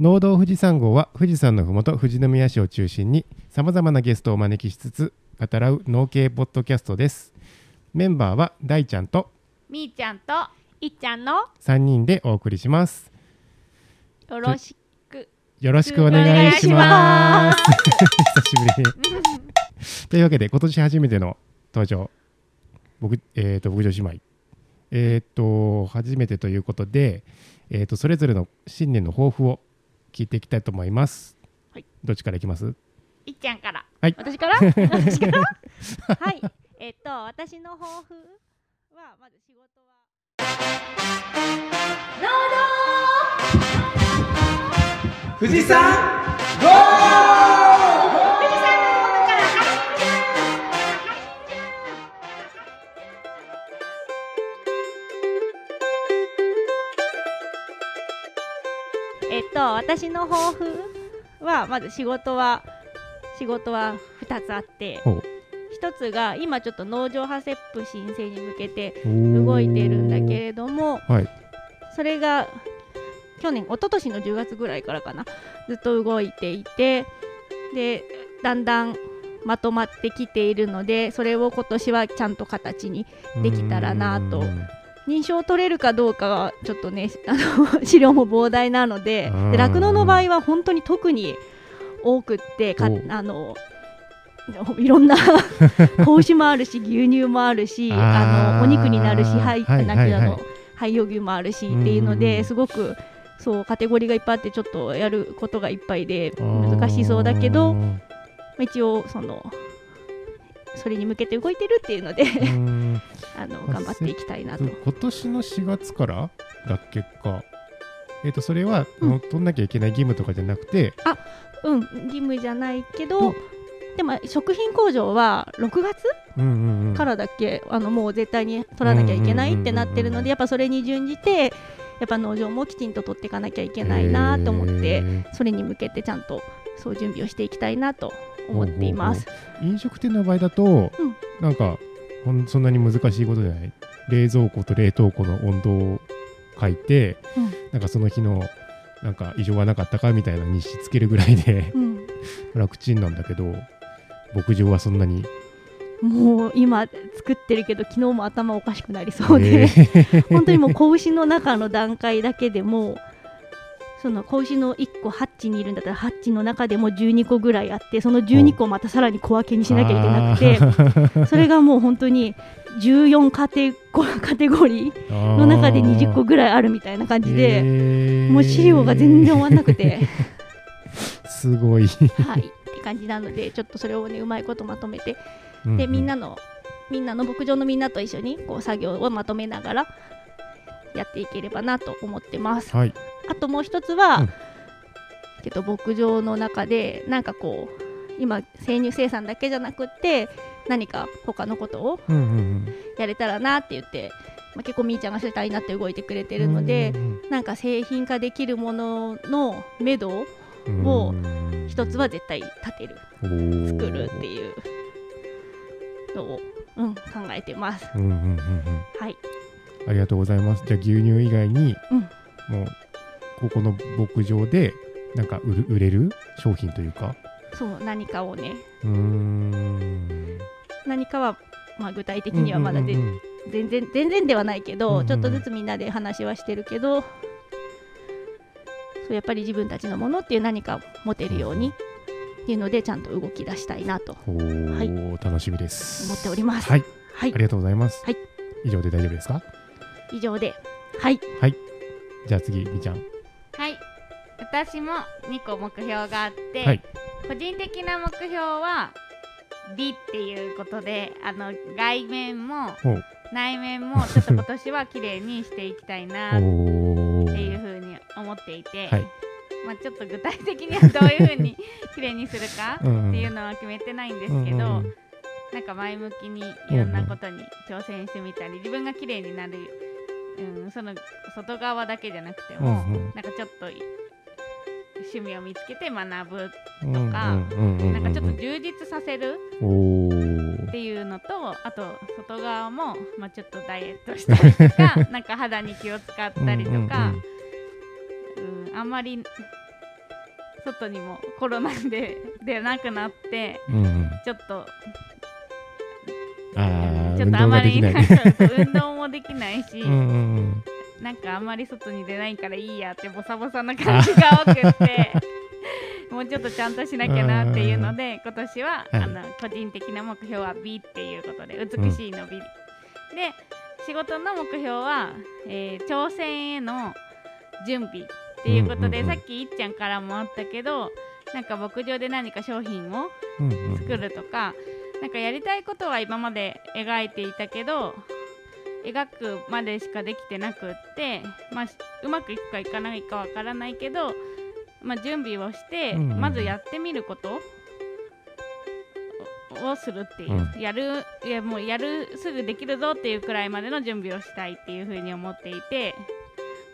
農道富士山号は富士山のふもと富士宮市を中心にさまざまなゲストをお招きしつつ語らう農系ポッドキャストです。メンバーは大ちゃんとみーちゃんといっちゃんの3人でお送りします。よろしく。よろしくお願いします。久しぶりに。というわけで今年初めての登場。僕えっ、と牧場姉妹。えっ、と初めてということでえっ、とそれぞれの新年の抱負を聞いていきたいと思います、はい。どっちからいきます？いっちゃんから。私から？私から？はい。えっと私の抱負はまず仕事は。富士山ゴえと私の抱負はまず仕事は仕事は2つあってほう。1つが今ちょっと農場ハセップ申請に向けて動動いてるんだけれどもはい。それが去年一昨年の10月ぐらいからかな。ずっと動いていてでだんだんまとまってきているのでそれを今年はちゃんと形にできたらなとうん認証を取れるかどうかはちょっとねあの 資料も膨大なので酪農の場合は本当に特に多くってかおあのいろんな 子牛もあるし牛乳もあるしあのお肉になるし廃用牛もあるしっていうのですごくそうカテゴリーがいっぱいあってちょっとやることがいっぱいで難しそうだけどまあ一応そのそれに向けて動いてるっていうのでうん。あの頑張っていきたいなと。今年の4月からだっけか。えっ、とそれは、うん。取んなきゃいけない義務とかじゃなくてうん、義務じゃないけうどん、でも食品工場は6月うんうんうん。からだっけ、あのもう絶対に取らなきゃいけないってなってるので、やっぱそれに準じて、やっぱ農場もきちんと取っていかなきゃいけないなと思って、へそれに向けてちゃんとそう準備をしていきたいなと思っています。ー飲食店の場合だと、うん。なんかそんなに難しいことじゃない。冷蔵庫と冷凍庫の温度を書いて、うん。なんかその日のなんか異常はなかったかみたいな日誌つけるぐらいでうん。楽ちんなんだけど牧場はそんなに。もう今作ってるけど昨日も頭おかしくなりそうえで、ー 本当にもう子牛の中の段階だけでもその子牛の1個ハッチにいるんだったらハッチの中でも12個ぐらいあってその12個をまたさらに小分けにしなきゃいけなくてて それがもう本当に14カテゴカテゴリーの中で20個ぐらいあるみたいな感じで、もう資料が全然終わんなくて。すごい。はい。って感じなのでちょっとそれをねうまいことまとめて。でみんなのみんなの牧場のみんなと一緒にこう作業をまとめながらやっていければなと思ってます。はいあともう一つは、うん。けど牧場の中でなんかこう今生乳生産だけじゃなくって何か他のことをやれたらなって言って、まあ、結構みーちゃんがしたいなって動いてくれてうんるので、うん。なんか製品化できるものの目処を一つは絶対立てる作るっていうのを、うん、考えてます。うんうんうんうん。はい、ありがとうございます。じゃあ牛乳以外に、うん。もうここの牧場でなんか売る売れる？商品というか、そう何かをね。うーん。何かは、まあ、具体的にはまだで、うんうんうん全然全然ではないけど、うんうん。うんちょっとずつみんなで話はしてるけどそうやっぱり自分たちのものっていう何かを持てるようにっていうのでちゃんと動き出したいなと。おー楽しみです。思っております。はい、はい。ありがとうございます。はい。以上で大丈夫ですか？以上で。はい。じゃあ次みーちゃん。はい私も2個目標があって、はい。個人的な目標は美っていうことであの外面も内面もちょっと今年は綺麗にしていきたいな っておいうーふうに思っていて、はい。まあ、ちょっと具体的にはどういうふうに 綺麗にするかっていうのは決めてないんですけど、うんうんうん。なんか前向きにいろんなことに挑戦してみたり自分が綺麗になる、うん、その外側だけじゃなくても、うんうん。なんかちょっと趣味を見つけて学ぶうんとかうんうんうんうん。なんかちょっと充実させるっていうのとあと外側も、まあ、ちょっとダイエットしたりとか なんか肌に気を使ったりとか、うんあんまり外にもコロナで出なくなってうんうん。ちょっとああちょ運動っとあまりができない。なんかそう運動もできないし、うんうんなんかあんまり外に出ないからいいやってボサボサな感じが多くって もうちょっとちゃんとしなきゃなっていうので今年は、はい。あの個人的な目標は美っていうことで美しいの美、で仕事の目標は、えー挑戦への準備っていうことで、うんうんうん。さっきいっちゃんからもあったけどなんか牧場で何か商品をうんうんうん。作るとか、なんかやりたいことは今まで描いていたけど描くまでしかできてなくって、まあ、しうまくいくかいかないかわからないけど、まあ、準備をして、うんうんまずやってみることををするっていう、うやるいやもうやるすぐできるぞっていうくらいまでの準備をしたいっていうふうに思っていて、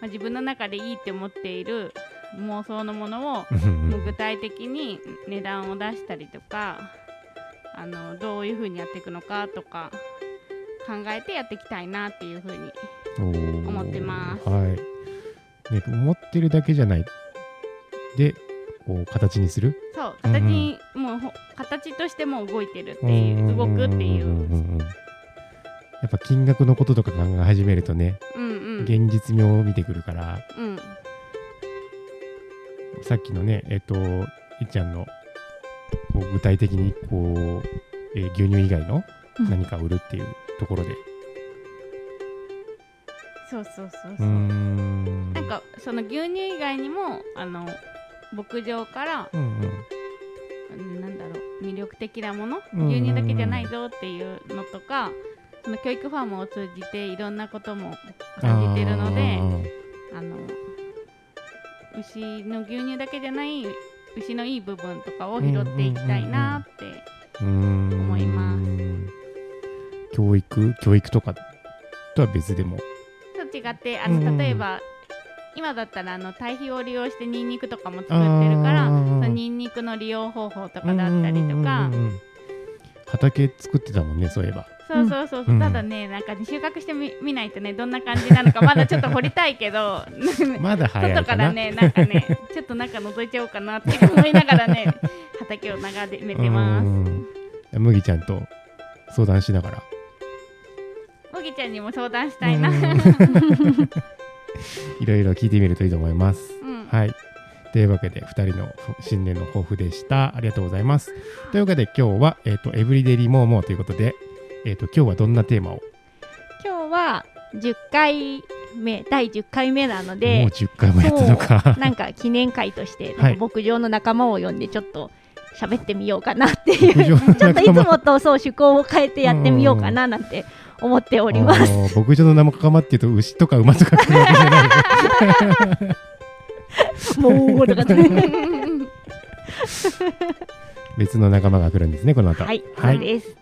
まあ、自分の中でいいって思っている妄想のものをもう具体的に値段を出したりとかあのどういうふうにやっていくのかとか考えてやっていきたいなっていうふうに思ってます。はい、ね、思ってるだけじゃない。でこう形にする？そううんうん。形に、もうほ形としてもう動いてるっていう動くっていんんうんんんやっぱ金額のこととか考え始めるとね、うんうん。現実味を見てくるから。うん。さっきのねえっ、といっちゃんのこう具体的にこう、えー牛乳以外のうん何かを売るっていうところで。そうそうそうう。ーそう、ん。なんかその牛乳以外にもあの牧場からうんうん。うんなんだろう魅力的なものうんうんうん。牛乳だけじゃないぞっていうのとかその教育ファームを通じていろんなことも感じてるのであの牛の牛乳だけじゃない牛のいい部分とかを拾っていきたいなってうーん思います教育教育とかとは別でも。と違ってあの例えば今だったらあの堆肥を利用してニンニクとかも作ってるからそのニンニクの利用方法とかだったりとか。畑作ってたもんねそういえば。そうそうそう、う。ん。ただねなんかね収穫してみ見ないとねどんな感じなのか まだちょっと掘りたいけど。まだ早い外からねなんかね ちょっと中覗いちゃおうかなって思いながらね畑を眺めてます。うん麦ちゃんと相談しながらもぎちゃんにも相談したいな。いろいろ聞いてみるといいと思います。ん。はい。というわけで2人の新年の抱負でした。ありがとうございます。というわけで今日は、えー、とエブリデイリモーモーということで、えー、と今日はどんなテーマを？今日は10回目第10回目なのもうで10回もやったのか。なんか記念会として牧場の仲間を呼んでちょっと喋ってみようかなっていう。ちょっといつもとそう趣向を変えてやってみようかななんて思っております。牧場の仲間っていうと牛とか馬とか来るわけじゃない。もうとかね別の仲間が来るんですねこの後。はい、はい。そうです。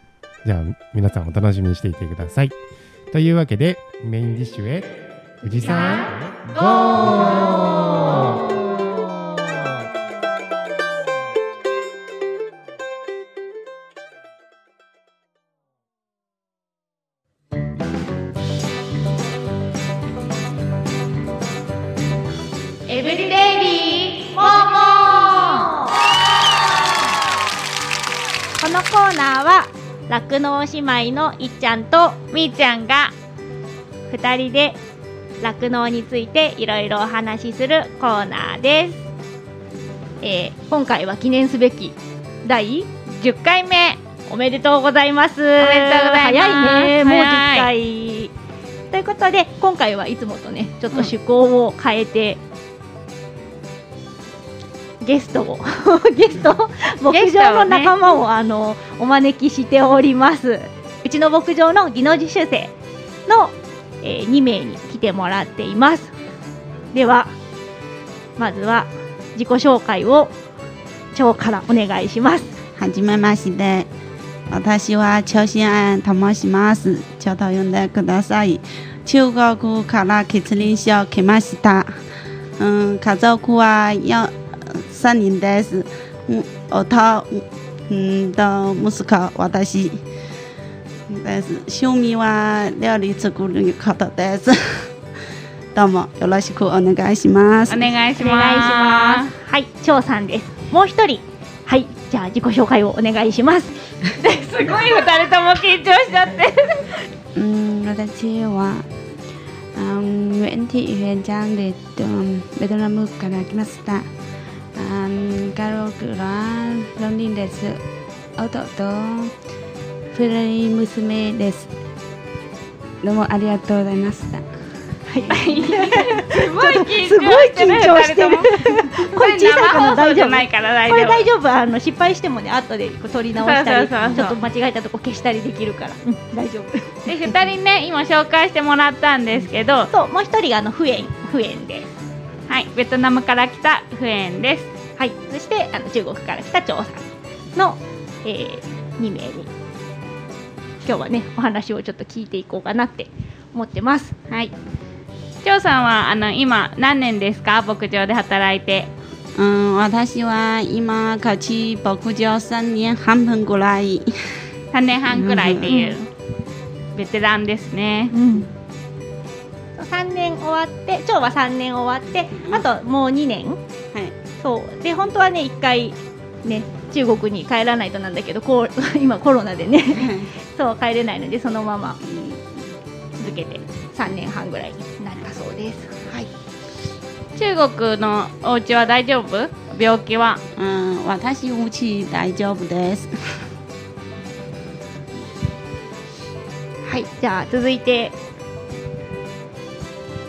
じゃあ皆さんお楽しみにしていてください。というわけでメインディッシュへ富士山ゴー酪農姉妹のいっちゃんとーみーちゃんが2人で酪農についていろいろお話しするコーナーです、えー今回は記念すべき第10回目。おめでとうございます。おめでとうございます。早いね。もう10早回。ということで今回はいつもとねちょっと趣向を変えて、ゲストを ゲスト？牧場の仲間を、あのお招きしておりますうちの牧場の技能実習生の、えー2名に来てもらっていますではまずは自己紹介を長からお願いしますはじめまして。私は朝鮮安と申します。ちょっと呼んでください。中国から血臨書来ました。うん、家族は4 3人です。うん、夫、うんと息子、私です。趣味は料理作ることです。どうもよろしくお願いしますお。願いしお願いしまますすはい張さんですもう一人はいじゃあ自己紹介をお願いします すごい二人とも緊張しちゃって。Ừm, Watashi wa um, Nguyễn Thị Huyền Trang để um, Betonamu karakimashita. Um, Karo kura Ronin desu. Ototo Furari musume desu. どうもありがとうございました。すごい緊張すごい緊張してるこれ小さいかなこれ生放送大丈夫じゃないから大これ丈夫。大丈夫あの失敗してもね後でこう撮り直したりちょっと間違えたとこ消したりできるから、うん、大丈夫で二人ね今紹介してもらったんですけど、そうもう一人があのフエンフエンですはいベトナムから来たフエンです。はいそしてあの中国から来た張さんの、えー、2名に今日はねお話をちょっと聞いていこうかなって思ってますはい。張さんはあの今何年ですか？牧場で働いて。うん、私は今、勝ち牧場3年半分ぐらい。三年半くらいっていうベテランですね。うん3年終わって張は3年終わってあともう2年はい。そう。で本当はね1回ね中国に帰らないとなんだけどこう 今コロナでねそう帰れないのでそのまま続けて3年半ぐらいになったそうです。はい。中国のお家は大丈夫？病気は？うん、私、うち大丈夫です。はいじゃあ続いて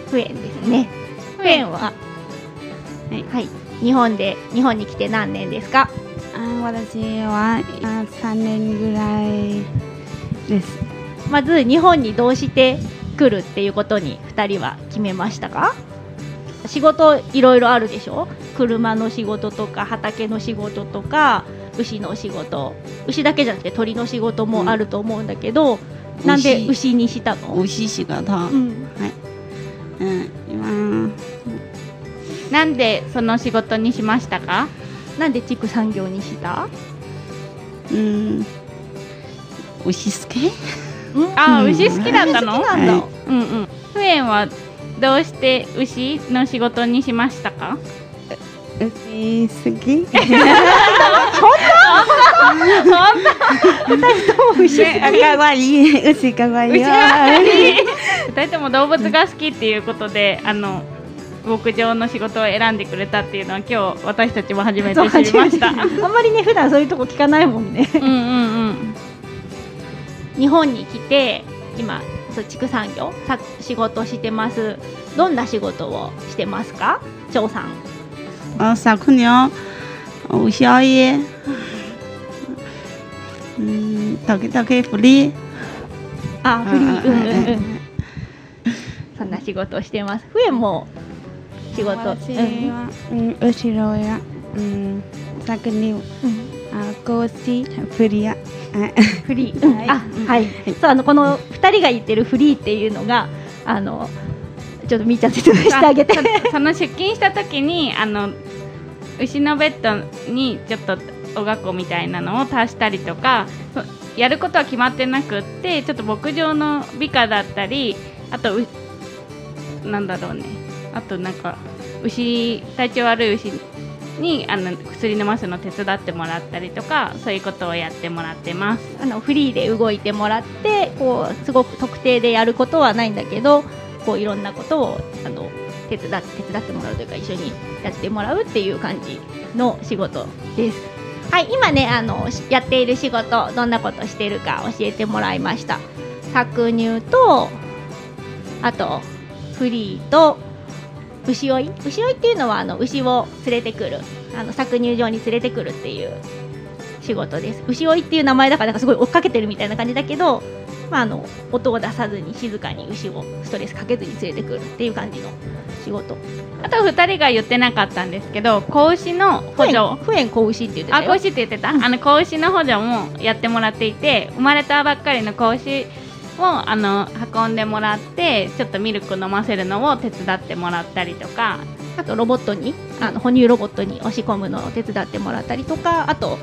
フエンですね。フエンは？はい。はい日本で日本に来て何年ですか？あ私はあ3年ぐらいです。まず日本にどうして来るっていうことに2人は決めましたか？仕事いろいろあるでしょ？車の仕事とか畑の仕事とか牛の仕事。牛だけじゃなくて鳥の仕事もあると思うんだけど、なんで牛。にしたの、牛仕事。うん、うん、今、なんでその仕事にしましたか？なんで畜産業にした、うん、牛好きあー、うん。牛好きだったの？好きなんだ、はい。うんうん。フエンはどうして牛の仕事にしましたか？牛好き？牛かわいい。牛かわいい。二人とも動物が好きっていうことで、あの牧場の仕事を選んでくれたっていうのは今日私たちも初めて知りました。あんまりね普段そういうとこ聞かないもんね。うんうんうん日本に来て今そう畜産業さ仕事してます。どんな仕事をしてますか？張さん。あ昨年おしゃいうんだけだけフリーあフリーそんな仕事をしてます。ふも仕事、うん。後ろや、うん、作乳、あ、コーフリア。フリー、あはい。そうあのこの2人が言ってるフリーっていうのがあのちょっとみーちゃん説明してあげて。そ その出勤した時にあの牛のベッドにちょっとおがこみたいなのを足したりとかそやることは決まってなくってちょっと牧場の美化だったりあとうなんだろうねあとなんか牛体調悪い牛にあの薬飲ますの手伝ってもらったりとかそういうことをやってもらってます。あのフリーで動いてもらってこうすごく特定でやることはないんだけどこういろんなことをあの手伝って手伝ってもらうというか一緒にやってもらうっていう感じの仕事です。はい今ねあのやっている仕事どんなことしてるか教えてもらいました。搾乳とあとフリーと牛追い？牛追いっていうのはあの牛を連れてくる。あの搾乳場に連れてくるっていう仕事です。牛追いっていう名前だからなんかすごい追っかけてるみたいな感じだけど、まあ、あの音を出さずに静かに牛をストレスかけずに連れてくるっていう感じの仕事。あと2人が言ってなかったんですけど子牛の補助。不縁子牛って言ってたよ。あ子牛って言ってた、あの子牛の補助もやってもらっていて生まれたばっかりの子牛をあの運んでもらってちょっとミルク飲ませるのを手伝ってもらったりとかあとロボットにあの哺乳ロボットに押し込むのを手伝ってもらったりとかあと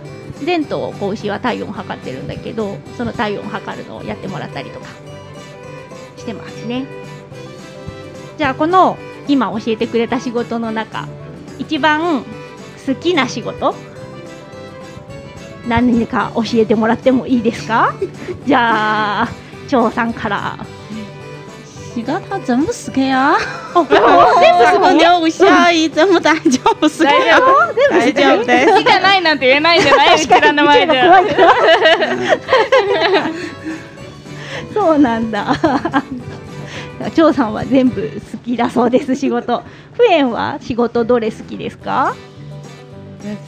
前頭子牛は体温を測ってるんだけどその体温を測るのをやってもらったりとかしてますね。じゃあこの今教えてくれた仕事の中一番好好きな仕事何か教えてもらってもいいですか？じゃあ張さんから。仕事全部好きよ。お全部全部有效益，全部大丈夫好き大丈よ。夫大丈夫。で好きじゃないなんて言えないんじゃないうちらの前でそうなんだ。張さんは全部好きだそうです仕事。フエンは仕事どれ好きですか？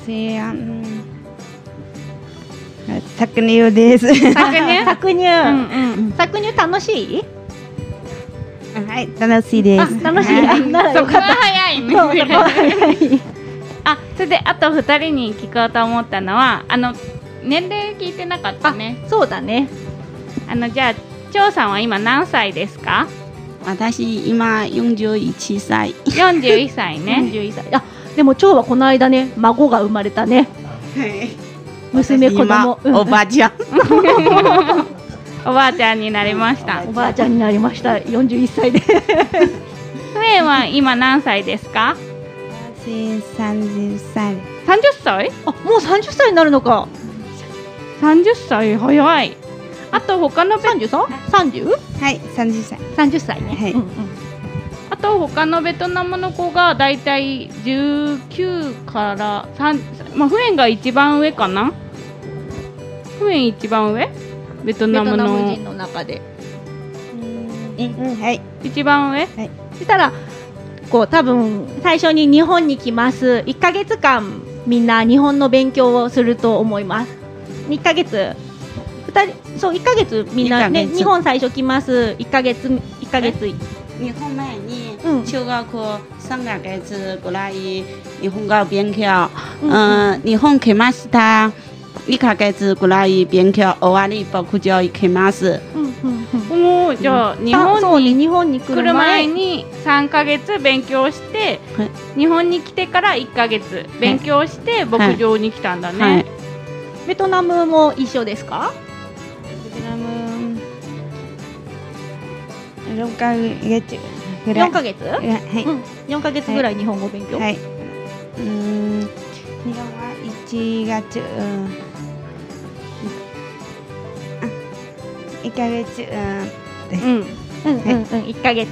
私あの搾乳です。搾乳搾乳、うんうん。搾乳楽しい？はい、楽しいです。あ楽しい、そこが早いね。あそれであと2人に聞こうと思ったのはあの年齢聞いてなかったね。そうだね。あのじゃあ張さんは今何歳ですか？私今41歳。41歳ね。41歳。あでも長はこの間ね孫が生まれたね。はい。娘子供。今おばあちゃん。おばあちゃんになりました。おばあちゃんになりました。41歳で。フエンは今何歳ですか？私30歳。30歳？あもう30歳になるのか。30歳？早い。あと他のベ 33?30? はい、30歳。30歳ね、はい。うんうんあと他のベトナムの子がだいたい19から3まあフエンが一番上かな？フエン一番上？ベトベナムの。トナム人の中で。うん、はい。一番上？そしたらこう多分最初に日本に来ます。1ヶ月間みんな日本の勉強をすると思います。1ヶ月。二人そう1ヶ月みんなね日本最初来ます。1ヶ月1ヶ月。日本前にうん中学校3ヶ月ぐらい日本語勉強。うんうん、日本来ました。1ヶ月ぐらい勉強終わり僕就行きます。うんうんうんもうじゃあ日本にね日本に来来るる前前に3ヶ月勉強して、はい日本に来てから1ヶ月勉強して牧場に来たんだね、はい。ベトナムも一緒ですかベトナム6ヶ月。4ヶ月、はい。うん、4ヶ月ぐらい日本語勉強、はい。うん、日本は1月、うん、1ヶ月、うん、うん。うんうんうん、1ヶ月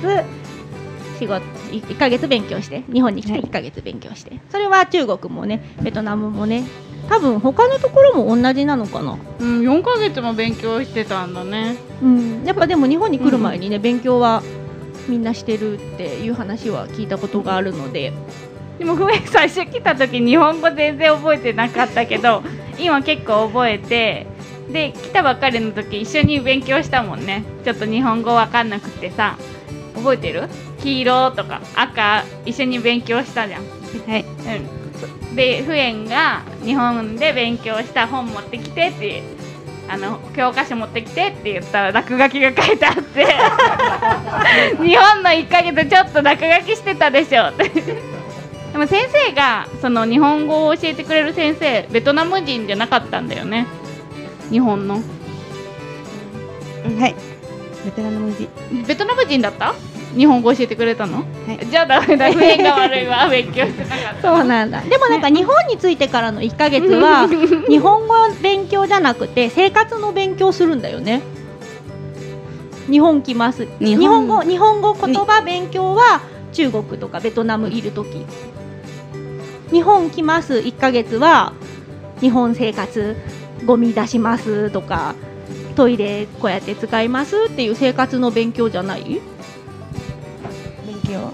仕事1ヶ月勉強して日本に来てはい。1ヶ月勉強して、それは中国もねベトナムもね多分他のところも同じなのかな、うん、4ヶ月も勉強してたんだね。うん、やっぱでも日本に来る前にね、勉強はみんなしてるっていう話は聞いたことがあるので、でもふえ最初来た時日本語全然覚えてなかったけど今結構覚えてで来たばっかりの時一緒に勉強したもんね。ちょっと日本語わかんなくてさ。覚えてる？黄色とか赤一緒に勉強したじゃん。はい。うん、でフエンが日本で勉強した本持ってきてってあの教科書持ってきてって言ったら落書きが書いてあって 日本の1ヶ月ちょっと落書きしてたでしょって でも先生がその日本語を教えてくれる先生ベトナム人じゃなかったんだよね日本のはい。ベトナム人。ベトナム人だった？日本語教えてくれたの、はい。じゃあダメだフエンが悪いわ。勉強してなかった。そうなんだ。でもなんか日本に着いてからの1ヶ月は日本語勉強じゃなくて生活の勉強するんだよね。日本来ます。日日本本語日本語言葉勉強は中国とかベトナムいる時。日本来ます。1ヶ月は日本生活ゴミ出しますとかトイレこうやって使いますっていう生活の勉強じゃない？勉強。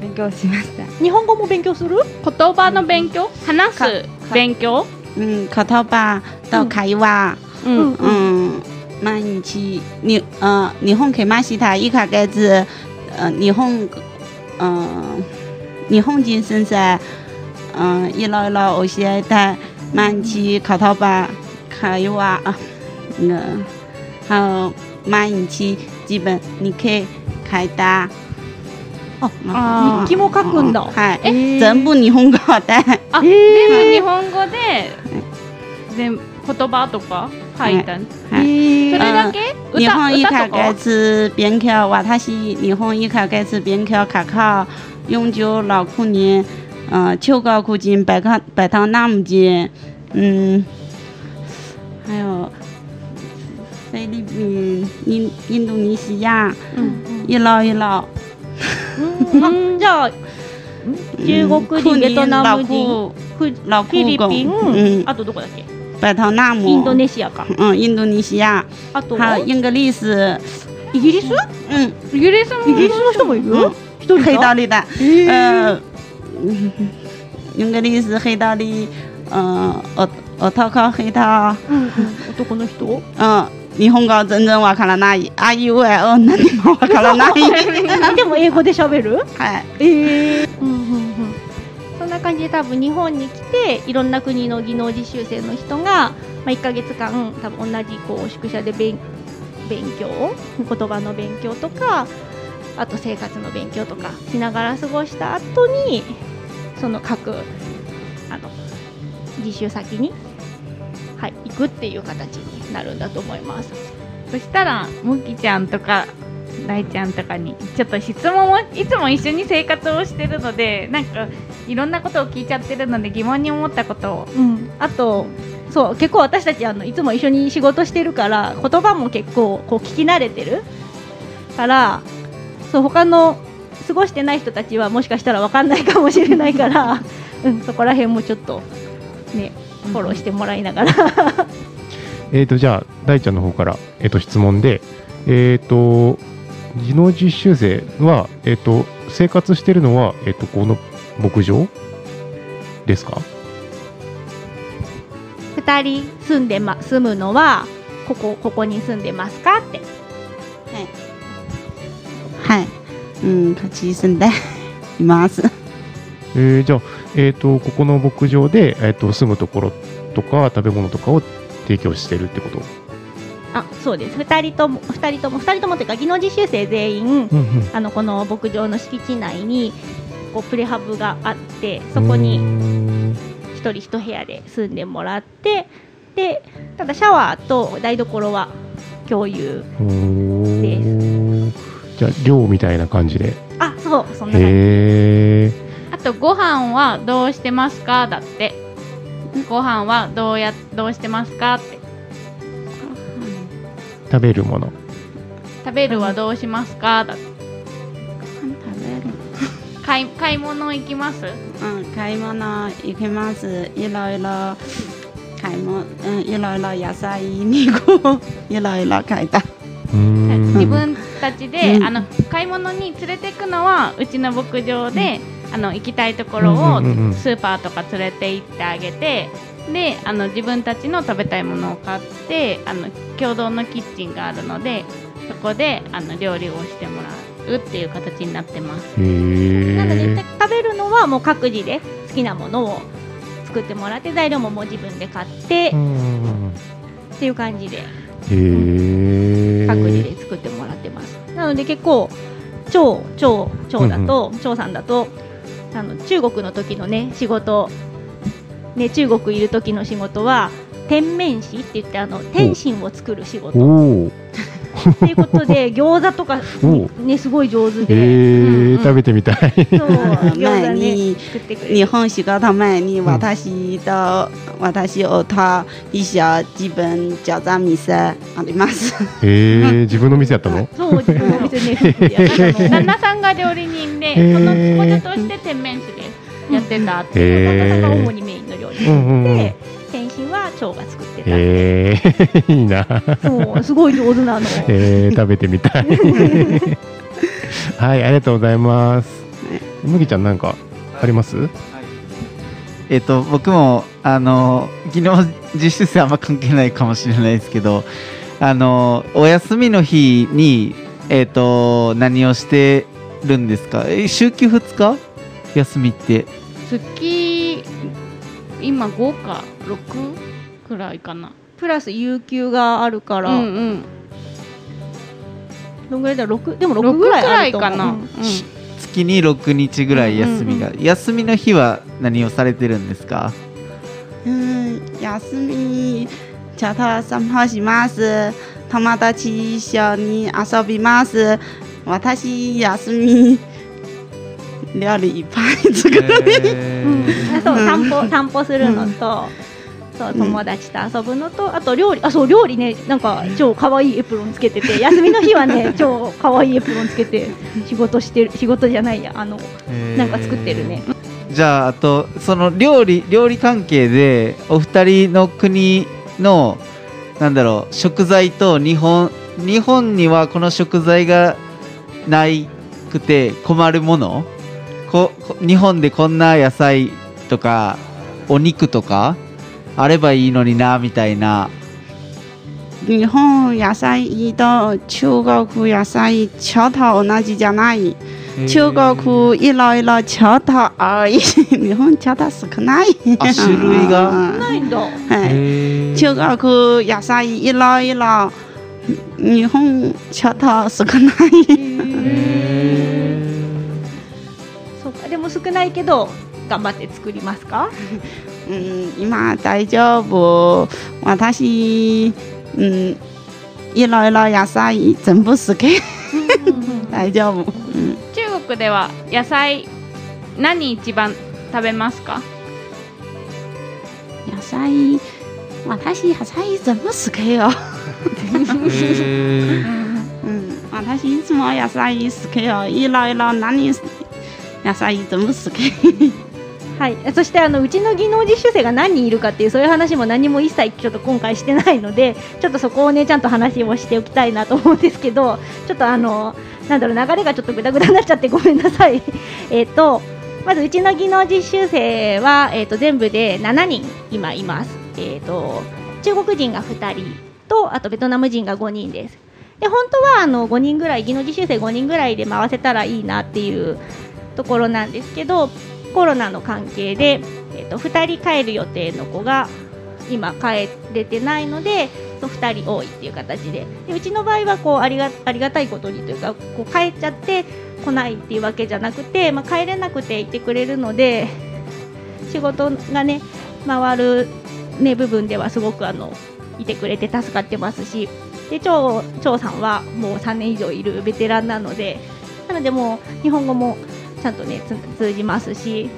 勉強しました。日本語も勉強する？言葉の勉強？話す？か勉強？うん、言葉と会話。うん。うん、毎日に、呃、日本来ました1ヶ月、呃、日本、呃、日本人先生、嗯、いろいろ教えて毎日言葉会話、うん、还有毎日自分に書いた日記も書くんだ。はい。え、全部日本語で。あ、全部日本語で、全言葉とか書いたん。それだけ？日本一ヶ月勉強、私日本一ヶ月勉強考考永久老苦年，嗯，秋高苦金白考白糖那么金，嗯，还有菲律宾、印印度尼西亚，嗯，一老一老。うんあじゃあ中国人、ベトナム人、フ老フィリピン、嗯，あとどこだっけ百汤纳姆，インドネシアか。嗯，印度尼西亚，あと还有英格利斯，イギリス嗯。イギリスもイギリスの人もいる嗯，一人黑道だ里的，え呃，嗯 英格利斯黑道里，嗯，おおたか黑道，うんうん男の人嗯。日本語全然わからない。あいうえお何もわからない。でも英語で喋る？はい。ええうんうんうんそんな感じで多分日本に来ていろんな国の技能実習生の人が、まあ、1ヶ月間多分同じこう宿舎で勉勉強言葉の勉強とかあと生活の勉強とかしながら過ごした後にその各あの実習先に、はい、行くっていう形になるんだと思います。そしたらむきちゃんとか大ちゃんとかにちょっと質問をいつも一緒に生活をしてるのでなんかいろんなことを聞いちゃってるので疑問に思ったことを。うん、あとそう結構私たちあのいつも一緒に仕事してるから言葉も結構こう聞き慣れてる。からそう他の過ごしてない人たちはもしかしたら分かんないかもしれないから、うん、そこら辺もちょっとねフォローしてもらいながら、えー、とじゃあ大ちゃんの方から、えー、と質問で、えー、と技能実習生は、えー、と生活してるのは、えー、とこの牧場ですか？2人住んで、ま、住むのはここここに住んでますか？って。はい。うん、勝ち住んでいます。えーじゃあ、えー、とここの牧場で、えー、と住むところとか食べ物とかを提供してるってこと、あそうです。2人とも2人とも2人ともというか技能実習生全員うんうん。あのこの牧場の敷地内にこうプレハブがあってそこにうーん一人一部屋で住んでもらってでただシャワーと台所は共有おー。じゃあ寮みたいな感じで。あそうそんな感じとご飯はどうしてますか？だって。ご飯はどうやどうしてますか？って。食べるもの。食べるはどうしますか？だって。食べる。買い買い物行きます？うん、買い物行きます。いろいろ買い物、うん、いろいろ野菜、肉、いろいろ買いた。自分たちで、うん。あの買い物に連れてくのはうちの牧場で、あの行きたいところをうんうんうんうん。スーパーとか連れて行ってあげてであの自分たちの食べたいものを買ってあの共同のキッチンがあるのでそこであの料理をしてもらうっていう形になってます。へなのでえ食べるのはもう各自で好きなものを作ってもらって材料ももう自分で買ってうんっていう感じで各自で作ってもらってます。なので結構超超超だと超さんだとあの中国の時のね仕事。ね中国いる時の仕事は天面師って言ってあの天津を作る仕事。おお。っていうことで餃子とかおねすごい上手へで、えうんうん。食べてみたい。そう 餃子前ね日る本仕事前に私と、私をと一緒自分餃子店あります。へえ自分の店やったのそう自分のお店ね作ってやったの旦那さんが料理人で、へーその補助として天然酒でやってたっていう。旦那さんが主にメインの料理うんうんうんで天津は蝶が作ってたへえいいなそうすごい上手なのへえ食べてみたいはいありがとうございます麦ちゃんなんかあります？えっ、と僕もあの技能実習生あんま関係ないかもしれないですけどあのお休みの日にえっ、と何をしてるんですか？え週休2日？休みって。月今5か6くらいかな。プラス有給があるから、うんうん。どんぐらいだろう？6でも6 6ぐらいあると思う。かな。うん。うん月に6日ぐらい休みが、休みの日は何をされてるんですか？うん、休みちょっと散歩します。友達一緒に遊びます。私休み料理いっぱい作る。えあそう散歩散歩するのと、そう友達と遊ぶのとあと料理あそう料理ねなんか超可愛いエプロンつけてて休みの日はね 超可愛いエプロンつけて仕事してる仕事じゃないやあのなんか作ってるね。じゃああとその料理料理関係でお二人の国のなんだろう食材と日本日本にはこの食材がないくて困るもの？ここ日本でこんな野菜とかお肉とか？あればいいのになみたいな日本野菜と中国野菜ちょっと同じじゃない。中国いろいろちょっと多い。日本ちょっと少ない。あ種類が？ないんだ。はい中国野菜いろいろ日本ちょっと少ない。そうかでも少ないけど頑張って作りますか？うん、今大丈夫。私、うん、いろいろ野菜全部好き。大丈夫。うん、中国では野菜何一番食べますか野菜、私野菜全部好きよ。うん、私いつも野菜好きよ。いろいろ何野菜全部好き。 はい、そしてあのうちの技能実習生が何人いるかっていうそういう話も何も一切ちょっと今回してないのでちょっとそこをねちゃんと話をしておきたいなと思うんですけど ちょっとあのなんだろう流れがちょっとぐだぐだになっちゃってごめんなさい。えっとまずうちの技能実習生は、えっと全部で7人今います、えっと中国人が2人とあとベトナム人が5人です。で本当はあの5人ぐらい技能実習生5人ぐらいで回せたらいいなっていうところなんですけどコロナの関係で、えー、と2人帰る予定の子が今帰れてないので2人多いっていう形で。でうちの場合はこうありがありがたいことにというかこう帰っちゃって来ないっていうわけじゃなくて、まあ、帰れなくていてくれるので仕事がね回る、ね、部分ではすごくあのいてくれて助かってますし。で張張さんはもう3年以上いるベテランなのでなのでもう日本語もちゃんとねつ通じますし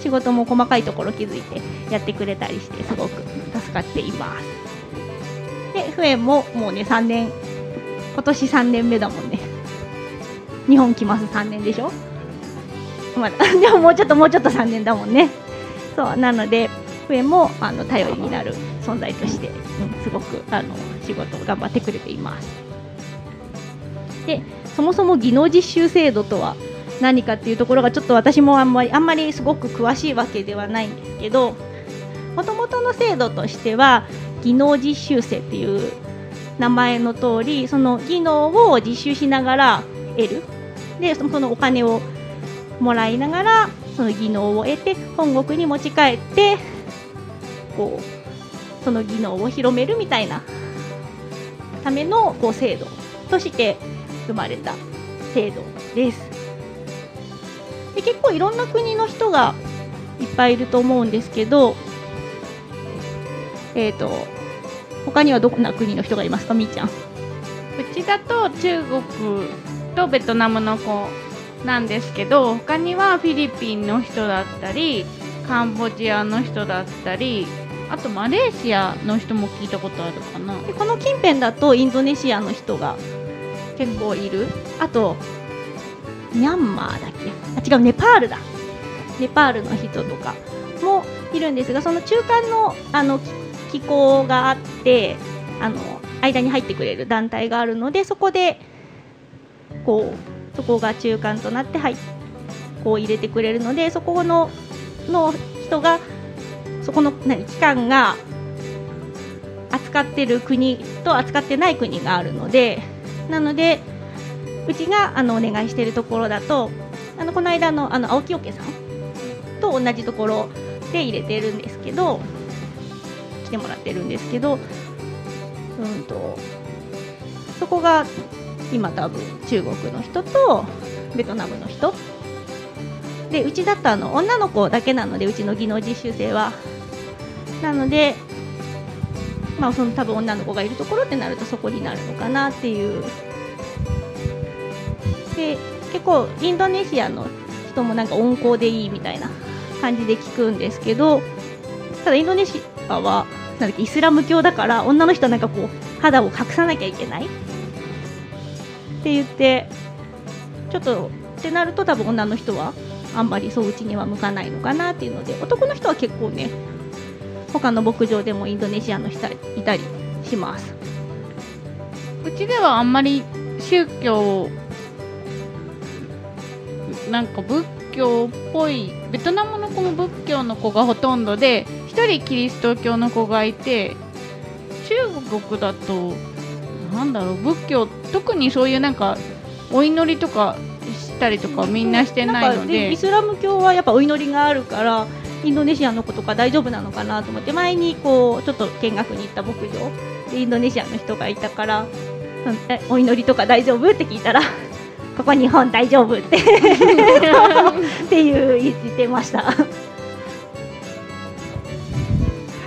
仕事も細かいところ気づいてやってくれたりしてすごく助かっています。でフエももうね3年今年3年目だもんね。日本来ます3年でしょ？まだ でももうちょっともうちょっと3年だもんね。そうなのでフエもあの頼りになる存在として、うん、すごくあの仕事を頑張ってくれています。でそもそも技能実習制度とは何かっていうところがちょっと私もあんまりあんまりすごく詳しいわけではないんですけどもともとの制度としては技能実習生っていう名前の通りその技能を実習しながら得るでそのお金をもらいながらその技能を得て本国に持ち帰ってこうその技能を広めるみたいなためのこう制度として生まれた制度です。で結構いろんな国の人がいっぱいいると思うんですけど、えー、と他にはどんな国の人がいますかみーちゃん。うちだと中国とベトナムの子なんですけど他にはフィリピンの人だったりカンボジアの人だったりあとマレーシアの人も聞いたことあるかなでこの近辺だとインドネシアの人が結構いるあとミャンマーだっけ？あ違うネパールだ。ネパールの人とかもいるんですがその中間のあの機構があってあの間に入ってくれる団体があるのでそこでこうそこが中間となって入っこう入れてくれるのでそこのの人がそこの何機関が扱ってる国と扱ってない国があるのでなのでうちがあのお願いしているところだとあのこの間のあの青木桶さんと同じところで入れてるんですけど来てもらってるんですけどうんとそこが今多分中国の人とベトナムの人。でうちだとあの女の子だけなのでうちの技能実習生は。なのでまあその多分女の子がいるところってなるとそこになるのかなっていうで結構インドネシアの人もなんか温厚でいいみたいな感じで聞くんですけどただインドネシアはなんだっけイスラム教だから女の人はなんかこう肌を隠さなきゃいけない。って言ってちょっとってなると多分女の人はあんまりそううちには向かないのかなっていうので男の人は結構ね他の牧場でもインドネシアの人いたりします。うちではあんまり宗教なんか仏教っぽいベトナムの子も仏教の子がほとんどで1人キリスト教の子がいて中国だとなんだろう仏教特にそういうなんかお祈りとかしたりとかみんなしてないので。イスラム教はやっぱお祈りがあるからインドネシアの子とか大丈夫なのかなと思って前にこうちょっと見学に行った牧場でインドネシアの人がいたからえお祈りとか大丈夫？って聞いたらここ日本大丈夫って っていう言ってました。は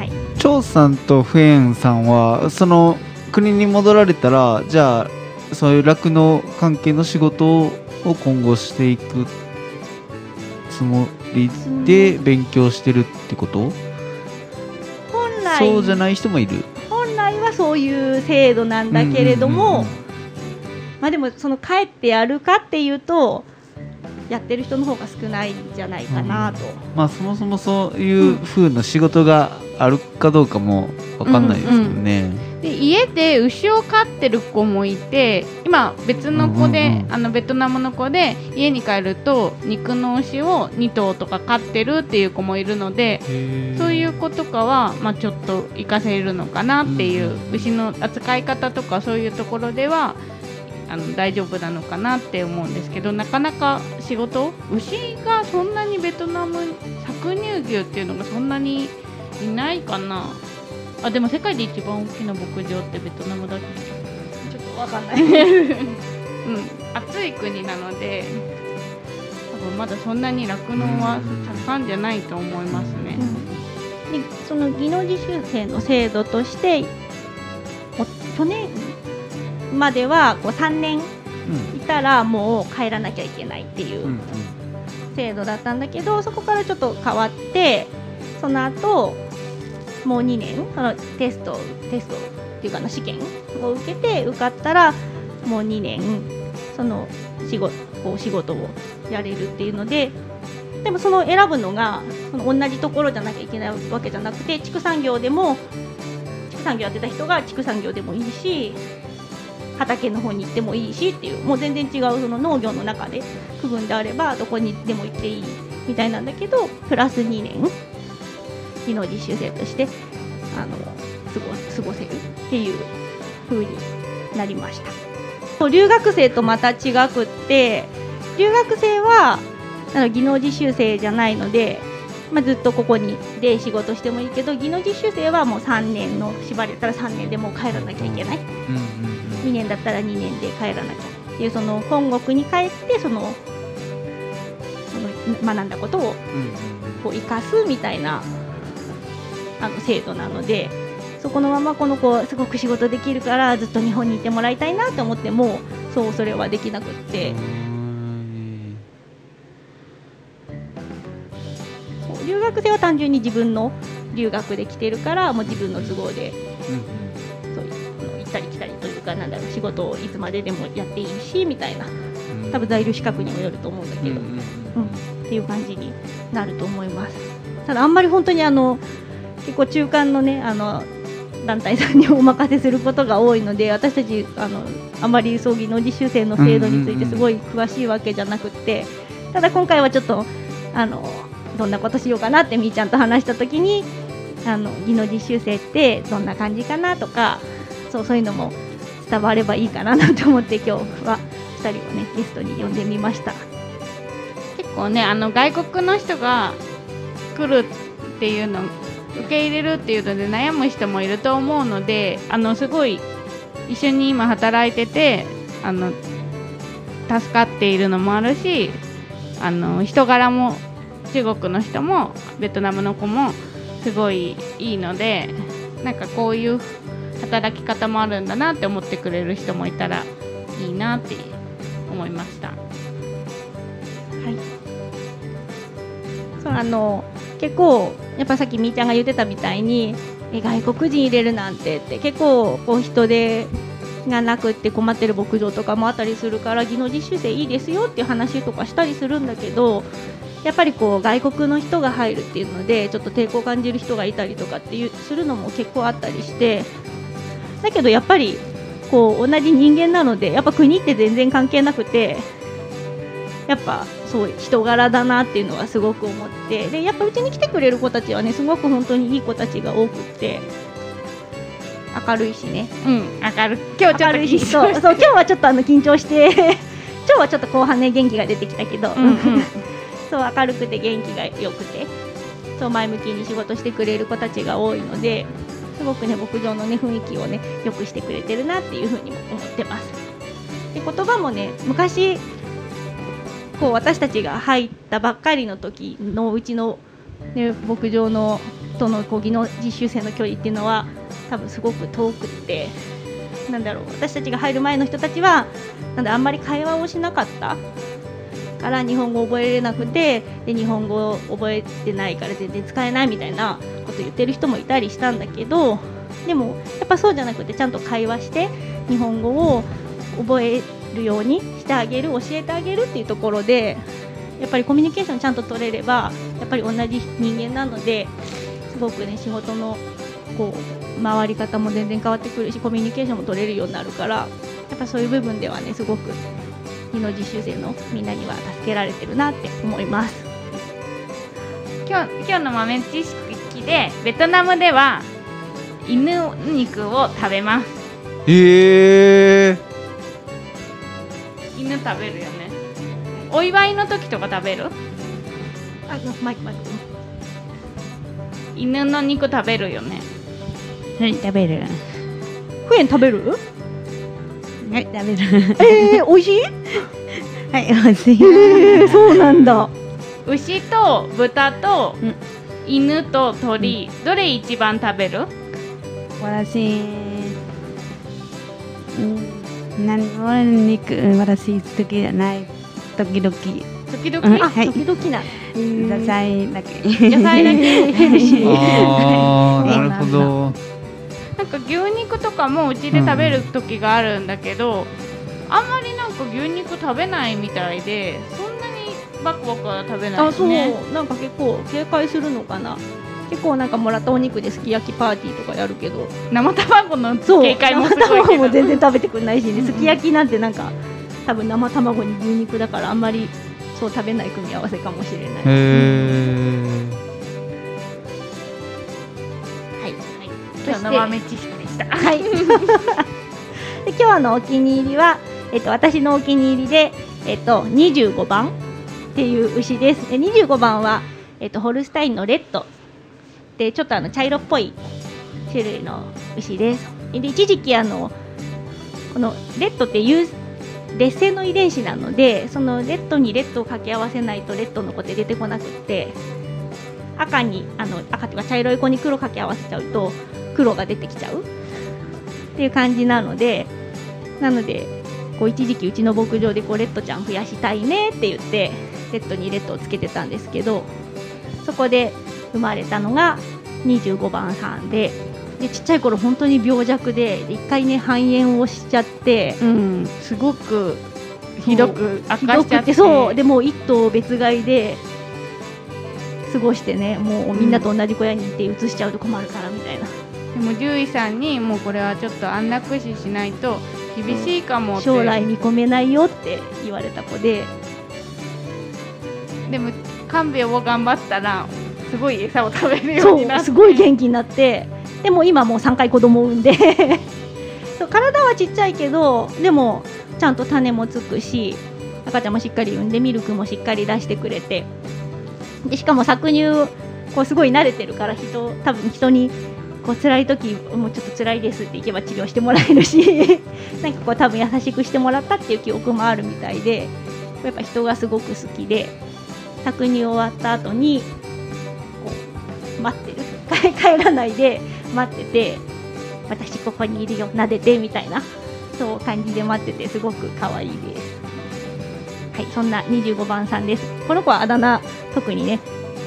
い。張さんとフエンさんはその国に戻られたらじゃあそういう酪農関係の仕事を今後していくつもりで勉強してるってこと？本来そうじゃない人もいる本来はそういう制度なんだけれども、うんうんうんうんまあでもその帰ってやるかっていうとやってる人の方が少ないんじゃないかなと、まあそもそもそういう風な仕事があるかどうかもわかんないですけどね、で家で牛を飼ってる子もいて今別の子で、うんうんうん。あのベトナムの子で家に帰ると肉の牛を2頭とか飼ってるっていう子もいるのでそういう子とかは、まあ、ちょっと活かせるのかなっていう、うん。牛の扱い方とかそういうところではあの大丈夫なのかなって思うんですけどなかなか仕事牛がそんなにベトナム搾乳牛っていうのがそんなにいないかな。あでも世界で一番大きな牧場ってベトナムだけちょっとわかんない。うん。暑い国なので多分まだそんなに酪農は盛んじゃないと思いますね。でその技能実習生の制度として去年まではこう3年いたらもう帰らなきゃいけないっていう制度だったんだけどそこからちょっと変わってその後もう2年そのテストテストっていうかな試験を受けて受かったらもう2年その仕事こう仕事をやれるっていうのででもその選ぶのがその同じところじゃなきゃいけないわけじゃなくて畜産業でも畜産業やってた人が畜産業でもいいし畑の方に行ってもいいしっていうもう全然違うその農業の中で区分であればどこにでも行っていいみたいなんだけどプラス2年技能実習生としてあの過ごせるっていう風になりました。そう留学生とまた違くって留学生はあの技能実習生じゃないので、まあ、ずっとここにで仕事してもいいけど技能実習生はもう3年の縛りだったら3年でもう帰らなきゃいけない。うんうん。2年だったら2年で帰らなきゃ。っていうその本国に帰ってそのその学んだことをこう生かすみたいなあの制度なのでそこのままこの子すごく仕事できるからずっと日本にいてもらいたいなと思ってもそうそれはできなくって。留学生は単純に自分の留学で来てるからもう自分の都合でうんそう行ったり来たり。というかなんだろう仕事をいつまででもやっていいしみたいな。うん。多分在留資格にもよると思うんだけど、うんっていう感じになると思います。ただあんまり本当にあの結構中間のねあの団体さんにお任せすることが多いので私たちあのあまり葬儀の実習生の制度についてすごい詳しいわけじゃなくってただ今回はちょっとあのどんなことしようかなってみーちゃんと話した時にあの技能実習生ってどんな感じかなとかそうそういうのも伝わればいいかななんて思って今日は2人をねゲストに呼んでみました。結構ねあの外国の人が来るっていうの受け入れるっていうので悩む人もいると思うのであのすごい一緒に今働いててあの助かっているのもあるしあの人柄も中国の人もベトナムの子もすごいいいのでなんかこういう働き方もあるんだなって思ってくれる人もいたらいいなって思いました。はいそうあの結構やっぱさっきみーちゃんが言ってたみたいにえ外国人入れるなんてって結構こう人手がなくって困ってる牧場とかもあったりするから技能実習生いいですよっていう話とかしたりするんだけどやっぱりこう外国の人が入るっていうのでちょっと抵抗を感じる人がいたりとかっていうするのも結構あったりしてだけどやっぱりこう同じ人間なのでやっぱ国って全然関係なくてやっぱそう人柄だなっていうのはすごく思ってでやっぱうちに来てくれる子たちはねすごく本当にいい子たちが多くって明るいしね。うん。明るい。今日ちょっと明るい。しそうそう今日はちょっとあの緊張して 今日はちょっと後半ね元気が出てきたけど、うんうん。そう明るくて元気が良くてそう前向きに仕事してくれる子たちが多いのですごくね牧場のね雰囲気をね良くしてくれてるなっていうふうにも思ってます。で言葉もね昔こう私たちが入ったばっかりの時のうちの、ね、牧場のとのこう技能実習生の距離っていうのは多分すごく遠くってなんだろう私たちが入る前の人たちはなんだあんまり会話をしなかったから日本語覚えれなくてで日本語覚えてないから全然使えないみたいなこと言ってる人もいたりしたんだけどでもやっぱそうじゃなくてちゃんと会話して日本語を覚えるようにしてあげる教えてあげるっていうところでやっぱりコミュニケーションちゃんと取れればやっぱり同じ人間なのですごくね仕事のこう回り方も全然変わってくるしコミュニケーションも取れるようになるからやっぱそういう部分ではねすごく技能実習生のみんなには助けられてるなって思います。今日今日の豆知識でベトナムでは犬肉を食べます。へえ犬食べるよね。お祝いの時とか食べる？あマイクマイク。犬の肉食べるよね。はい、食べる？フエン食べる？はい、食べる。えー、美味しい？はい、美味しい。えー、そうなんだ。牛と豚とうん。犬と鳥、どれ一番食べる？私、うん、何も肉、私好きじゃない。時々。時々、うんあ、はい。時々な。野菜だけ。野菜だけ。ああなるほどなんか牛肉とかもうちで食べる時があるんだけど、あんまりなんか牛肉食べないみたいでそんなにバクバクは食べないあ、そう、ですねなんか結構警戒するのかな。結構なんかもらったお肉ですき焼きパーティーとかやるけど。生卵のそう警戒もすごい生けど。も全然食べてくれないしね。うんすき焼きなんてなんか多分生卵に牛肉だからあんまりそう食べない組み合わせかもしれない。へえ今日の豆知識でしたはい。で今日のお気に入りは、えっと、私のお気に入りで、えっと、25番っていう牛です。で25番は、えっと、ホルスタインのレッドでちょっとあの茶色っぽい種類の牛です。で一時期あのこのレッドっていう劣勢の遺伝子なのでそのレッドにレッドを掛け合わせないとレッドの子って出てこなくって赤にあの赤っていうか茶色い子に黒掛け合わせちゃうと黒が出てきちゃう？っていう感じなのでなのでこう一時期うちの牧場でこうレッドちゃん増やしたいねって言ってレッドにレッドをつけてたんですけどそこで生まれたのが25番さんででちっちゃい頃本当に病弱でで一回ね肺炎をしちゃってうん。すごくひどく悪ひ化しちゃって。そうでもう一頭別飼いで過ごしてねもうみんなと同じ小屋にいて移しちゃうと困るからみたいな、でも獣医さんにもうこれはちょっと安楽死しないと厳しいかもって。将来見込めないよって言われた子で。でも看病を頑張ったらすごい餌を食べるようそになって。うすごい元気になって。でも今もう3回子供を産んで。体はちっちゃいけどでもちゃんと種もつくし赤ちゃんもしっかり産んでミルクもしっかり出してくれて。でしかも搾乳こうすごい慣れてるから人多分人にこう辛い時もうちょっと辛いですって言けば治療してもらえるし なんかこう多分優しくしてもらったっていう記憶もあるみたいでやっぱ人がすごく好きで搾乳終わった後にこう待ってる。帰 帰らないで待ってて私ここにいるよ撫でてみたいなそう感じで待っててすごく可愛いです。はいそんな25番さんです。この子はあだ名特にね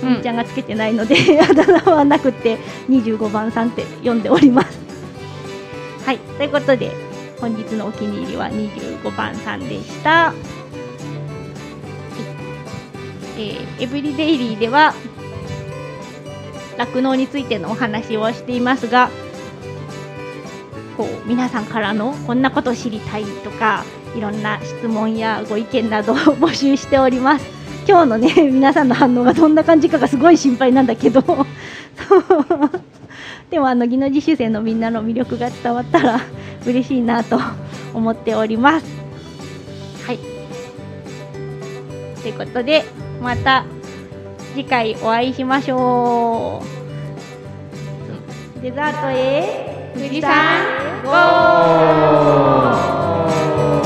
みーちゃんがつけてないので、あだ名はなくて25番さんって呼んでおります。はい、ということで本日のお気に入りは25番さんでした。はい。えーエブリデイリーでは酪農についてのお話をしていますがこう皆さんからのこんなこと知りたいとかいろんな質問やご意見などを募集しております今日のね 皆さんの反応がどんな感じかがすごい心配なんだけど。でもあの技能実習生のみんなの魅力が伝わったら嬉しいなと思っております。はい。ということでまた次回お会いしましょう。デザートへ富士山ゴー。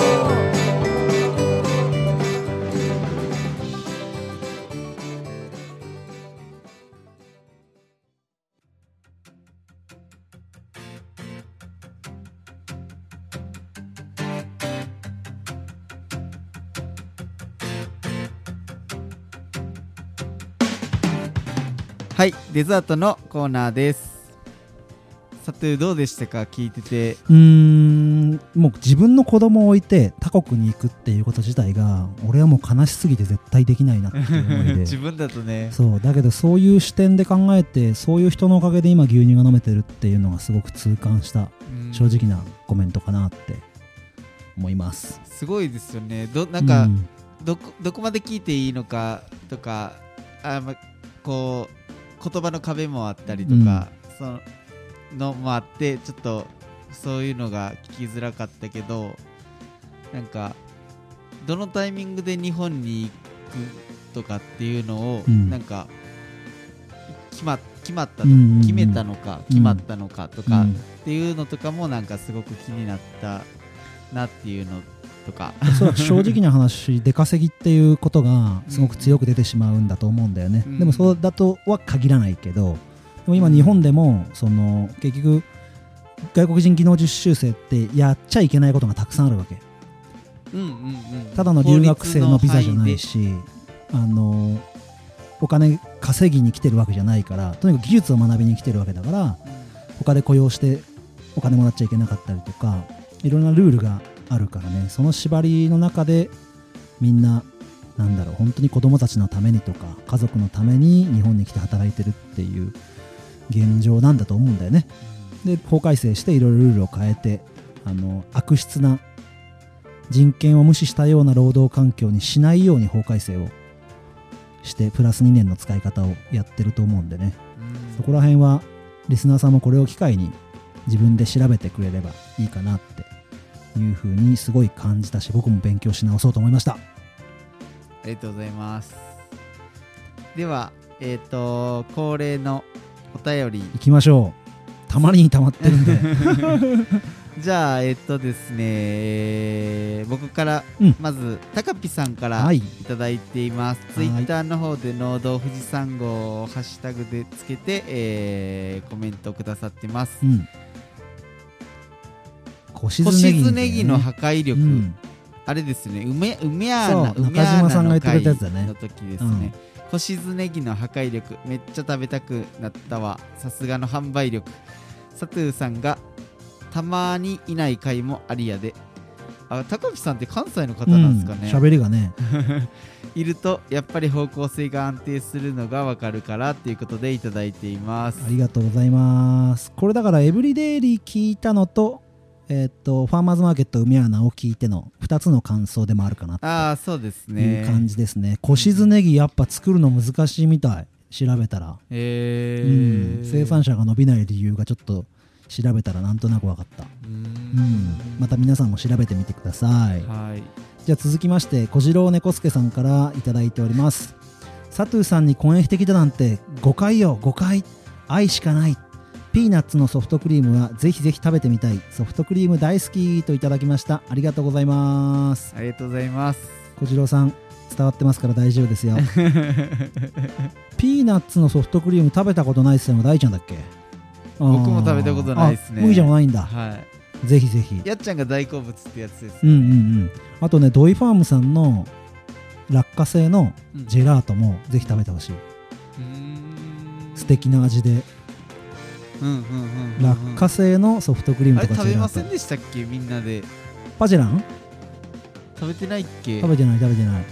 はいデザートのコーナーです。さてどうでしたか？聞いてて。うーんもう自分の子供を置いて他国に行くっていうこと自体が俺はもう悲しすぎて絶対できないなっていう思いで。自分だとね。そうだけどそういう視点で考えてそういう人のおかげで今牛乳が飲めてるっていうのがすごく痛感したうん。正直なコメントかなって。思います。すごいですよね。どなんか、うん。どこどこまで聞いていいのかとかあ、ま、こう言葉の壁もあったりとか、そののもあってちょっとそういうのが聞きづらかったけどなんかどのタイミングで日本に行くとかっていうのを、うん。なんか決ま決まったと、うんうんうん。決めたのか決まったのかとか、うん。っていうのとかもなんかすごく気になったなっていうのとか。おそらく正直な話出稼ぎっていうことがすごく強く出てしまうんだと思うんだよね、うん。でもそうだとは限らないけどでも今日本でもその結局外国人技能実習生ってやっちゃいけないことがたくさんあるわけ。うんうんうん。ただの留学生のビザじゃないしあのお金稼ぎに来てるわけじゃないからとにかく技術を学びに来てるわけだから他で雇用してお金もらっちゃいけなかったりとかいろんなルールがあるからね。その縛りの中でみんななんだろう本当に子供たちのためにとか家族のために日本に来て働いてるっていう現状なんだと思うんだよね。で法改正していろいろルールを変えてあの悪質な人権を無視したような労働環境にしないように法改正をしてプラス2年の使い方をやってると思うんでね。うん。そこら辺はリスナーさんもこれを機会に自分で調べてくれればいいかなっていうふうにすごい感じたし僕も勉強し直そうと思いました。ありがとうございます。ではえっ、と恒例のお便り。行きましょう。たまりにたまってるんで。じゃあえっ、とですね、えー僕からうん。まずたかぴさんからはい。いただいています、ツイッターの方で農道富士山号をハッシュタグでつけて、えーコメントくださってます。うん小小静ネギ,、の破壊力、うん。あれですね。梅梅アそうーナ梅島さんが言ってくれ回たやつだね。の時ですね。小静ネギの破壊力。めっちゃ食べたくなったわ。さすがの販売力。サトゥーさんがたまにいない回もありやで。あ高木さんって関西の方なんですかね、喋、りがね。いるとやっぱり方向性が安定するのがわかるからっていうことでいただいています。ありがとうございます。これだからエブリデイリー聞いたのとえーっとファーマーズマーケット梅穴を聞いての2つの感想でもあるかなああそうですといねう感じですね。小静ネギやっぱ作るの難しいみたい。調べたら、えうん。ー、生産者が伸びない理由がちょっと調べたらなんとなく分かった、うん。ん。また皆さんも調べてみてください。はい。じゃあ続きまして小次郎猫助さんからいただいております。佐藤さんに婚益的だなんて誤解よ誤解。愛しかないピーナッツのソフトクリームはぜひぜひ食べてみたいソフトクリーム大好きといただきました。ありがとうございます。ありがとうございます。小次郎さん伝わってますから大丈夫ですよ。ピーナッツのソフトクリーム食べたことないっすよ。大ちゃんだっけ？僕も食べたことないっすね。あ麦ちゃないんだ。はい。ぜひぜひ。やっちゃんが大好物ってやつですうんうんうん。あとねドイファームさんの落花生のうんジェラートもぜひ食べてほしい、うー素敵な味で落花生のソフトクリームとか食べませんでしたっけ？みんなで。パジェラン？食べてないっけ？食べてない食べてない。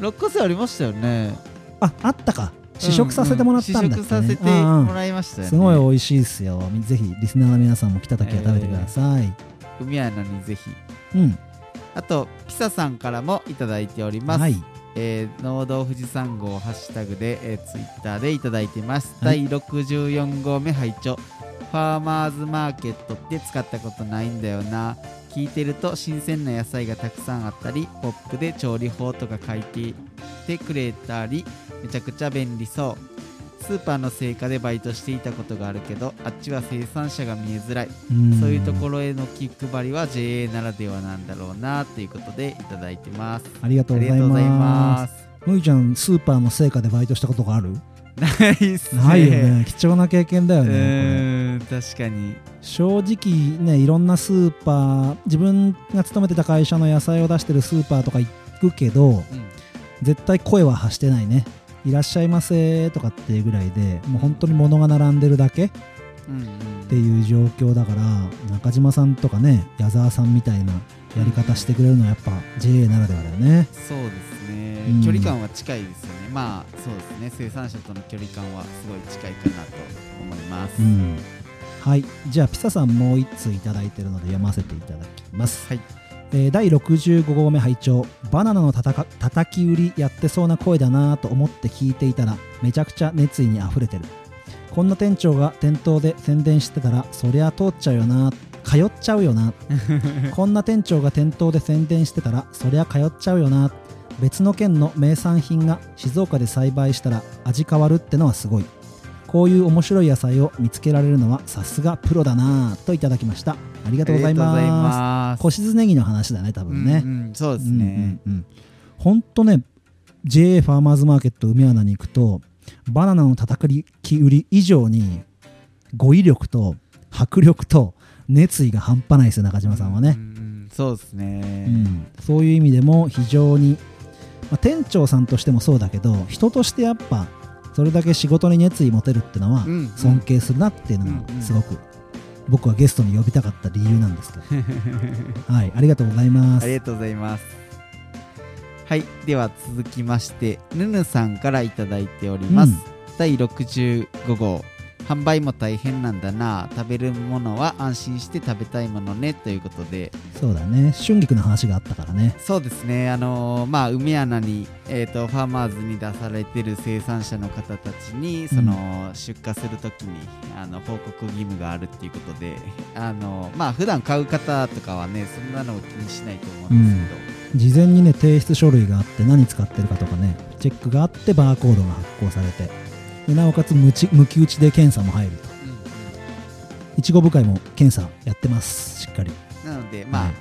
落花生ありましたよね。ああったか。試食させてもらったんだね。うう試食させてもらいましたよね。すごい美味しいですよ。ぜひリスナーの皆さんも来た時は食べてください、海やのにぜひ。うん。あとピサさんからもいただいております、はいえー、農道富士山号ハッシュタグで、えー、ツイッターでいただいてます、はい。第64号目拝聴。ファーマーズマーケットって使ったことないんだよな。聞いてると新鮮な野菜がたくさんあったりポップで調理法とか書いててくれたりめちゃくちゃ便利そうスーパーの青果でバイトしていたことがあるけどあっちは生産者が見えづらい。うん。そういうところへの気配りは JA ならではなんだろうなということでいただいてます。ありがとあうございまます。すむいちゃんスーパーの成果でバイトしたことがある？ないっすね。ないよね。貴重な経験だようねこれ。ーん確かに。正直ねいろんなスーパー自分が勤めてた会社の野菜を出してるスーパーとか行くけどうん。絶対声は発してないねいらっしゃいませとかっていうぐらいでもう本当に物が並んでるだけっていう状況だから中島さんとかね矢沢さんみたいなやり方してくれるのはやっぱ JA ならではだよね。そうですね、うん。距離感は近いですよね。まあそうですね。生産者との距離感はすごい近いかなと思います、うん。はい。じゃあピサさんもう1通いただいてるので読ませていただきます。はいえー第65号目拝聴。バナナのたたか叩き売りやってそうな声だなと思って聞いていたらめちゃくちゃ熱意にあふれてる。こんな店長が店頭で宣伝してたらそりゃ通っちゃうよな通っちゃうよな こんな店長が店頭で宣伝してたらそりゃ通っちゃうよな別の県の名産品が静岡で栽培したら味変わるってのはすごい。こういう面白い野菜を見つけられるのはさすがプロだなといただきましたありがとうございます。ます。小静ネギの話だね多分ね、うんうんそうですね、うんうんうんほんとね JA ファーマーズマーケット梅穴に行くとバナナの叩き売り以上に語彙力と迫力と熱意が半端ないですよ中島さんはね。う、んそうですね、うん。そういう意味でも非常に、まあ、店長さんとしてもそうだけど人としてやっぱそれだけ仕事に熱意持てるってのはうん尊敬するなっていうのうんうん。がすごく僕はゲストに呼びたかった理由なんですけど、はいありがとうございますありがとうございます。はい、では続きまして、ぬぬさんからいただいております。うん第65号。販売も大変なんだな。食べるものは安心して食べたいものね。ということで、そうだね。春菊の話があったからね。そうですね、あのーまあ、梅穴に、えーと、ファーマーズに出されてる生産者の方たちに、その、出荷するときにあの報告義務があるっていうことで、あのーまあ、普段買う方とかはね、そんなのを気にしないと思うんですけど、事前にね提出書類があって何使ってるかとかねチェックがあってバーコードが発行されてでなおかつ無ち無期打ちで検査も入ると。いちご部会も検査やってますしっかり。なので、まあ、はい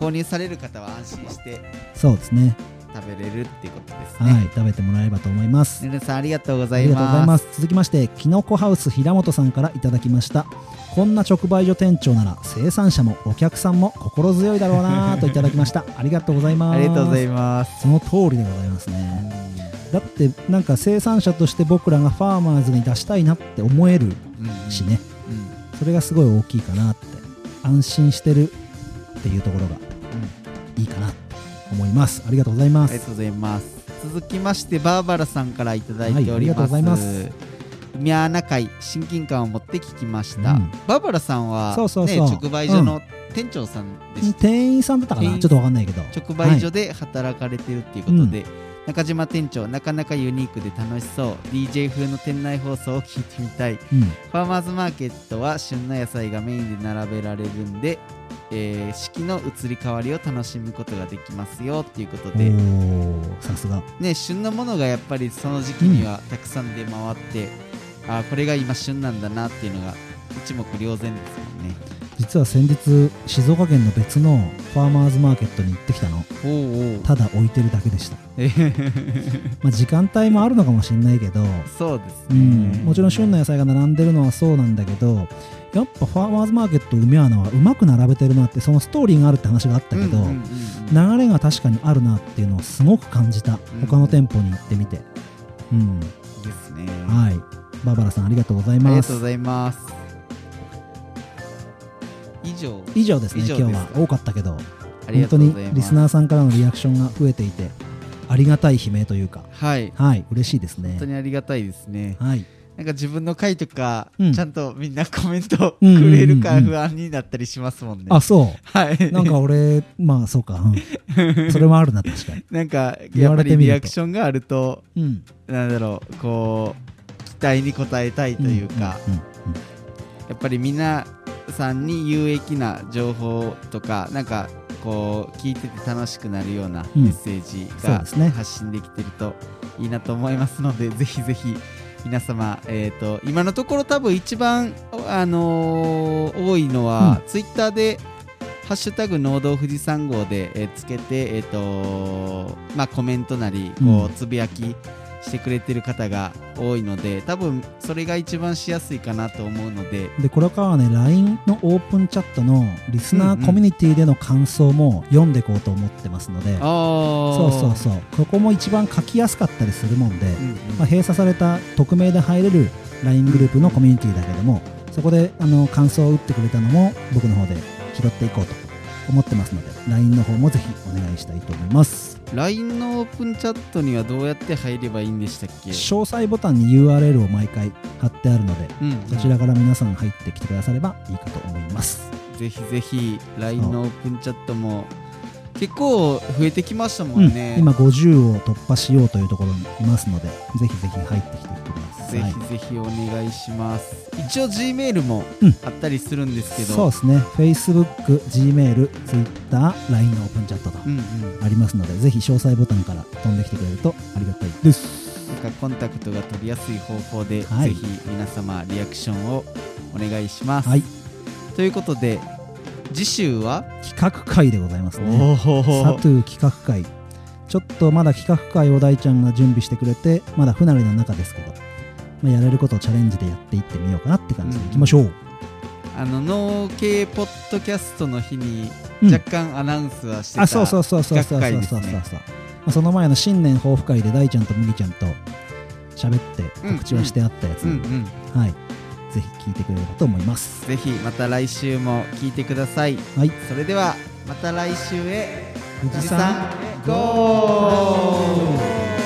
購入される方は安心してそうですね。食べれるっていうことですはいね。食べてもらえればと思います。ねるさんありがとうござあいます。りがとうございます。続きましてきのこハウス平本さんからいただきましたこんな直売所店長なら生産者もお客さんも心強いだろうなといただきました。ありがとうございます。ありがとうございます。その通りでございますね。だってなんか生産者として僕らがファーマーズに出したいなって思えるうんうんしね、うん。それがすごい大きいかなって安心してるっていうところがいいかなと思います。ありがとうございます。ありがとうございます。続きましてバーバラさんからいただいております。はいありがとうございます宮穴会親近感を持って聞きました。うん。バーバラさんは、ね、そうそうそう。直売所の店長さんでした。店員さんだったかな？ちょっとわかんないけど。直売所で働かれてるっていうことで、中島店長なかなかユニークで楽しそう。DJ 風の店内放送を聞いてみたい。うん。ファーマーズマーケットは旬の野菜がメインで並べられるんで、えー四季の移り変わりを楽しむことができますよっていうことおで、ーさすが。ね、旬のものがやっぱりその時期にはたくさん出回って、あーこれが今旬なんだなっていうのが一目瞭然ですもんね。実は先日静岡県の別のファーマーズマーケットに行ってきたの。ただ置いてるだけでした、まあ、時間帯もあるのかもしれないけど、そうですうね、ん、もちろん旬の野菜が並んでるのはそうなんだけどやっぱファーマーズマーケット梅穴はうまく並べてるなってそのストーリーがあるって話があったけど、流れが確かにあるなっていうのをすごく感じたうん。他の店舗に行ってみて、うん、ですね。はいバーバラさんありがとうございます。ありがとうございます。以上。以上ですね今日は多かったけど。本当にリスナーさんからのリアクションが増えていてありがたい悲鳴というか。はい。はい嬉しいですね。本当にありがたいですね。はい。なんか自分の回とか、うん。ちゃんとみんなコメントくうんうんうん。うんれるか不安になったりしますもんね。あそう。はい。なんか俺まあそうか、うん。それもあるな確かに。なんか言やっぱりリアクションがあると、うん。なんだろう、こう、期待に応えたいというか、うんうんやっぱり皆さんに有益な情報とか、なんかこう、聞いてて楽しくなるようなうん。メッセージが発信できてるといいなと思いますので、ぜひぜひ皆様、えー、と今のところ多分一番、あのー多いのは、ツイッターで「ハッシュタグ農道富士山号で」えーつけて、えーとまあ、コメントなりこうん。うつぶやきしてくれてる方が多いので多分それが一番しやすいかなと思うので。でこれからはね LINE のオープンチャットのリスナうんうんーコミュニティでの感想も読んでいこうと思ってますので、あそうそうそう。ここも一番書きやすかったりするもんで、うんうん。まあ、閉鎖された匿名で入れる LINE グループのコミュニティだけどもそこであの感想を打ってくれたのも僕の方で拾っていこうと思ってますので LINE の方もぜひお願いしたいと思います。LINE のオープンチャットにはどうやって入ればいいんでしたっけ？詳細ボタンに URL を毎回貼ってあるのでうんそちらから皆さん入ってきてくださればいいかと思います。ぜひぜひ LINE のオープンチャットも結構増えてきましたもうんんね、今50を突破しようというところにいますのでぜひぜひ入ってきてください。ぜひぜひお願いします。一応 G メールもうん。あったりするんですけど、そうですね。Facebook、Gmail、Twitter、LINE のオープンチャットとうんうん。ありますのでぜひ詳細ボタンから飛んできてくれるとありがたいです。なんかコンタクトが取りやすい方法で、はい。ぜひ皆様リアクションをお願いします、はい。ということで次週は企画会でございますね。おサおトゥー企画会。ちょっとまだ企画会を大ちゃんが準備してくれてまだ不慣れな中ですけど、まあ、やれることをチャレンジでやっていってみようかなって感じでいきましょう、あの農系ポッドキャストの日にうん。若干アナウンスはしてた、あそうそうそうそうそうそう。そうそうそう、その前の新年抱負会で大ちゃんと麦ちゃんと喋って告知はしてあったやつ。うんうなんで、ん。はいぜひ聞いてくれればと思います。ぜひまた来週も聞いてください。はい。それではまた来週へ。富富士山ゴー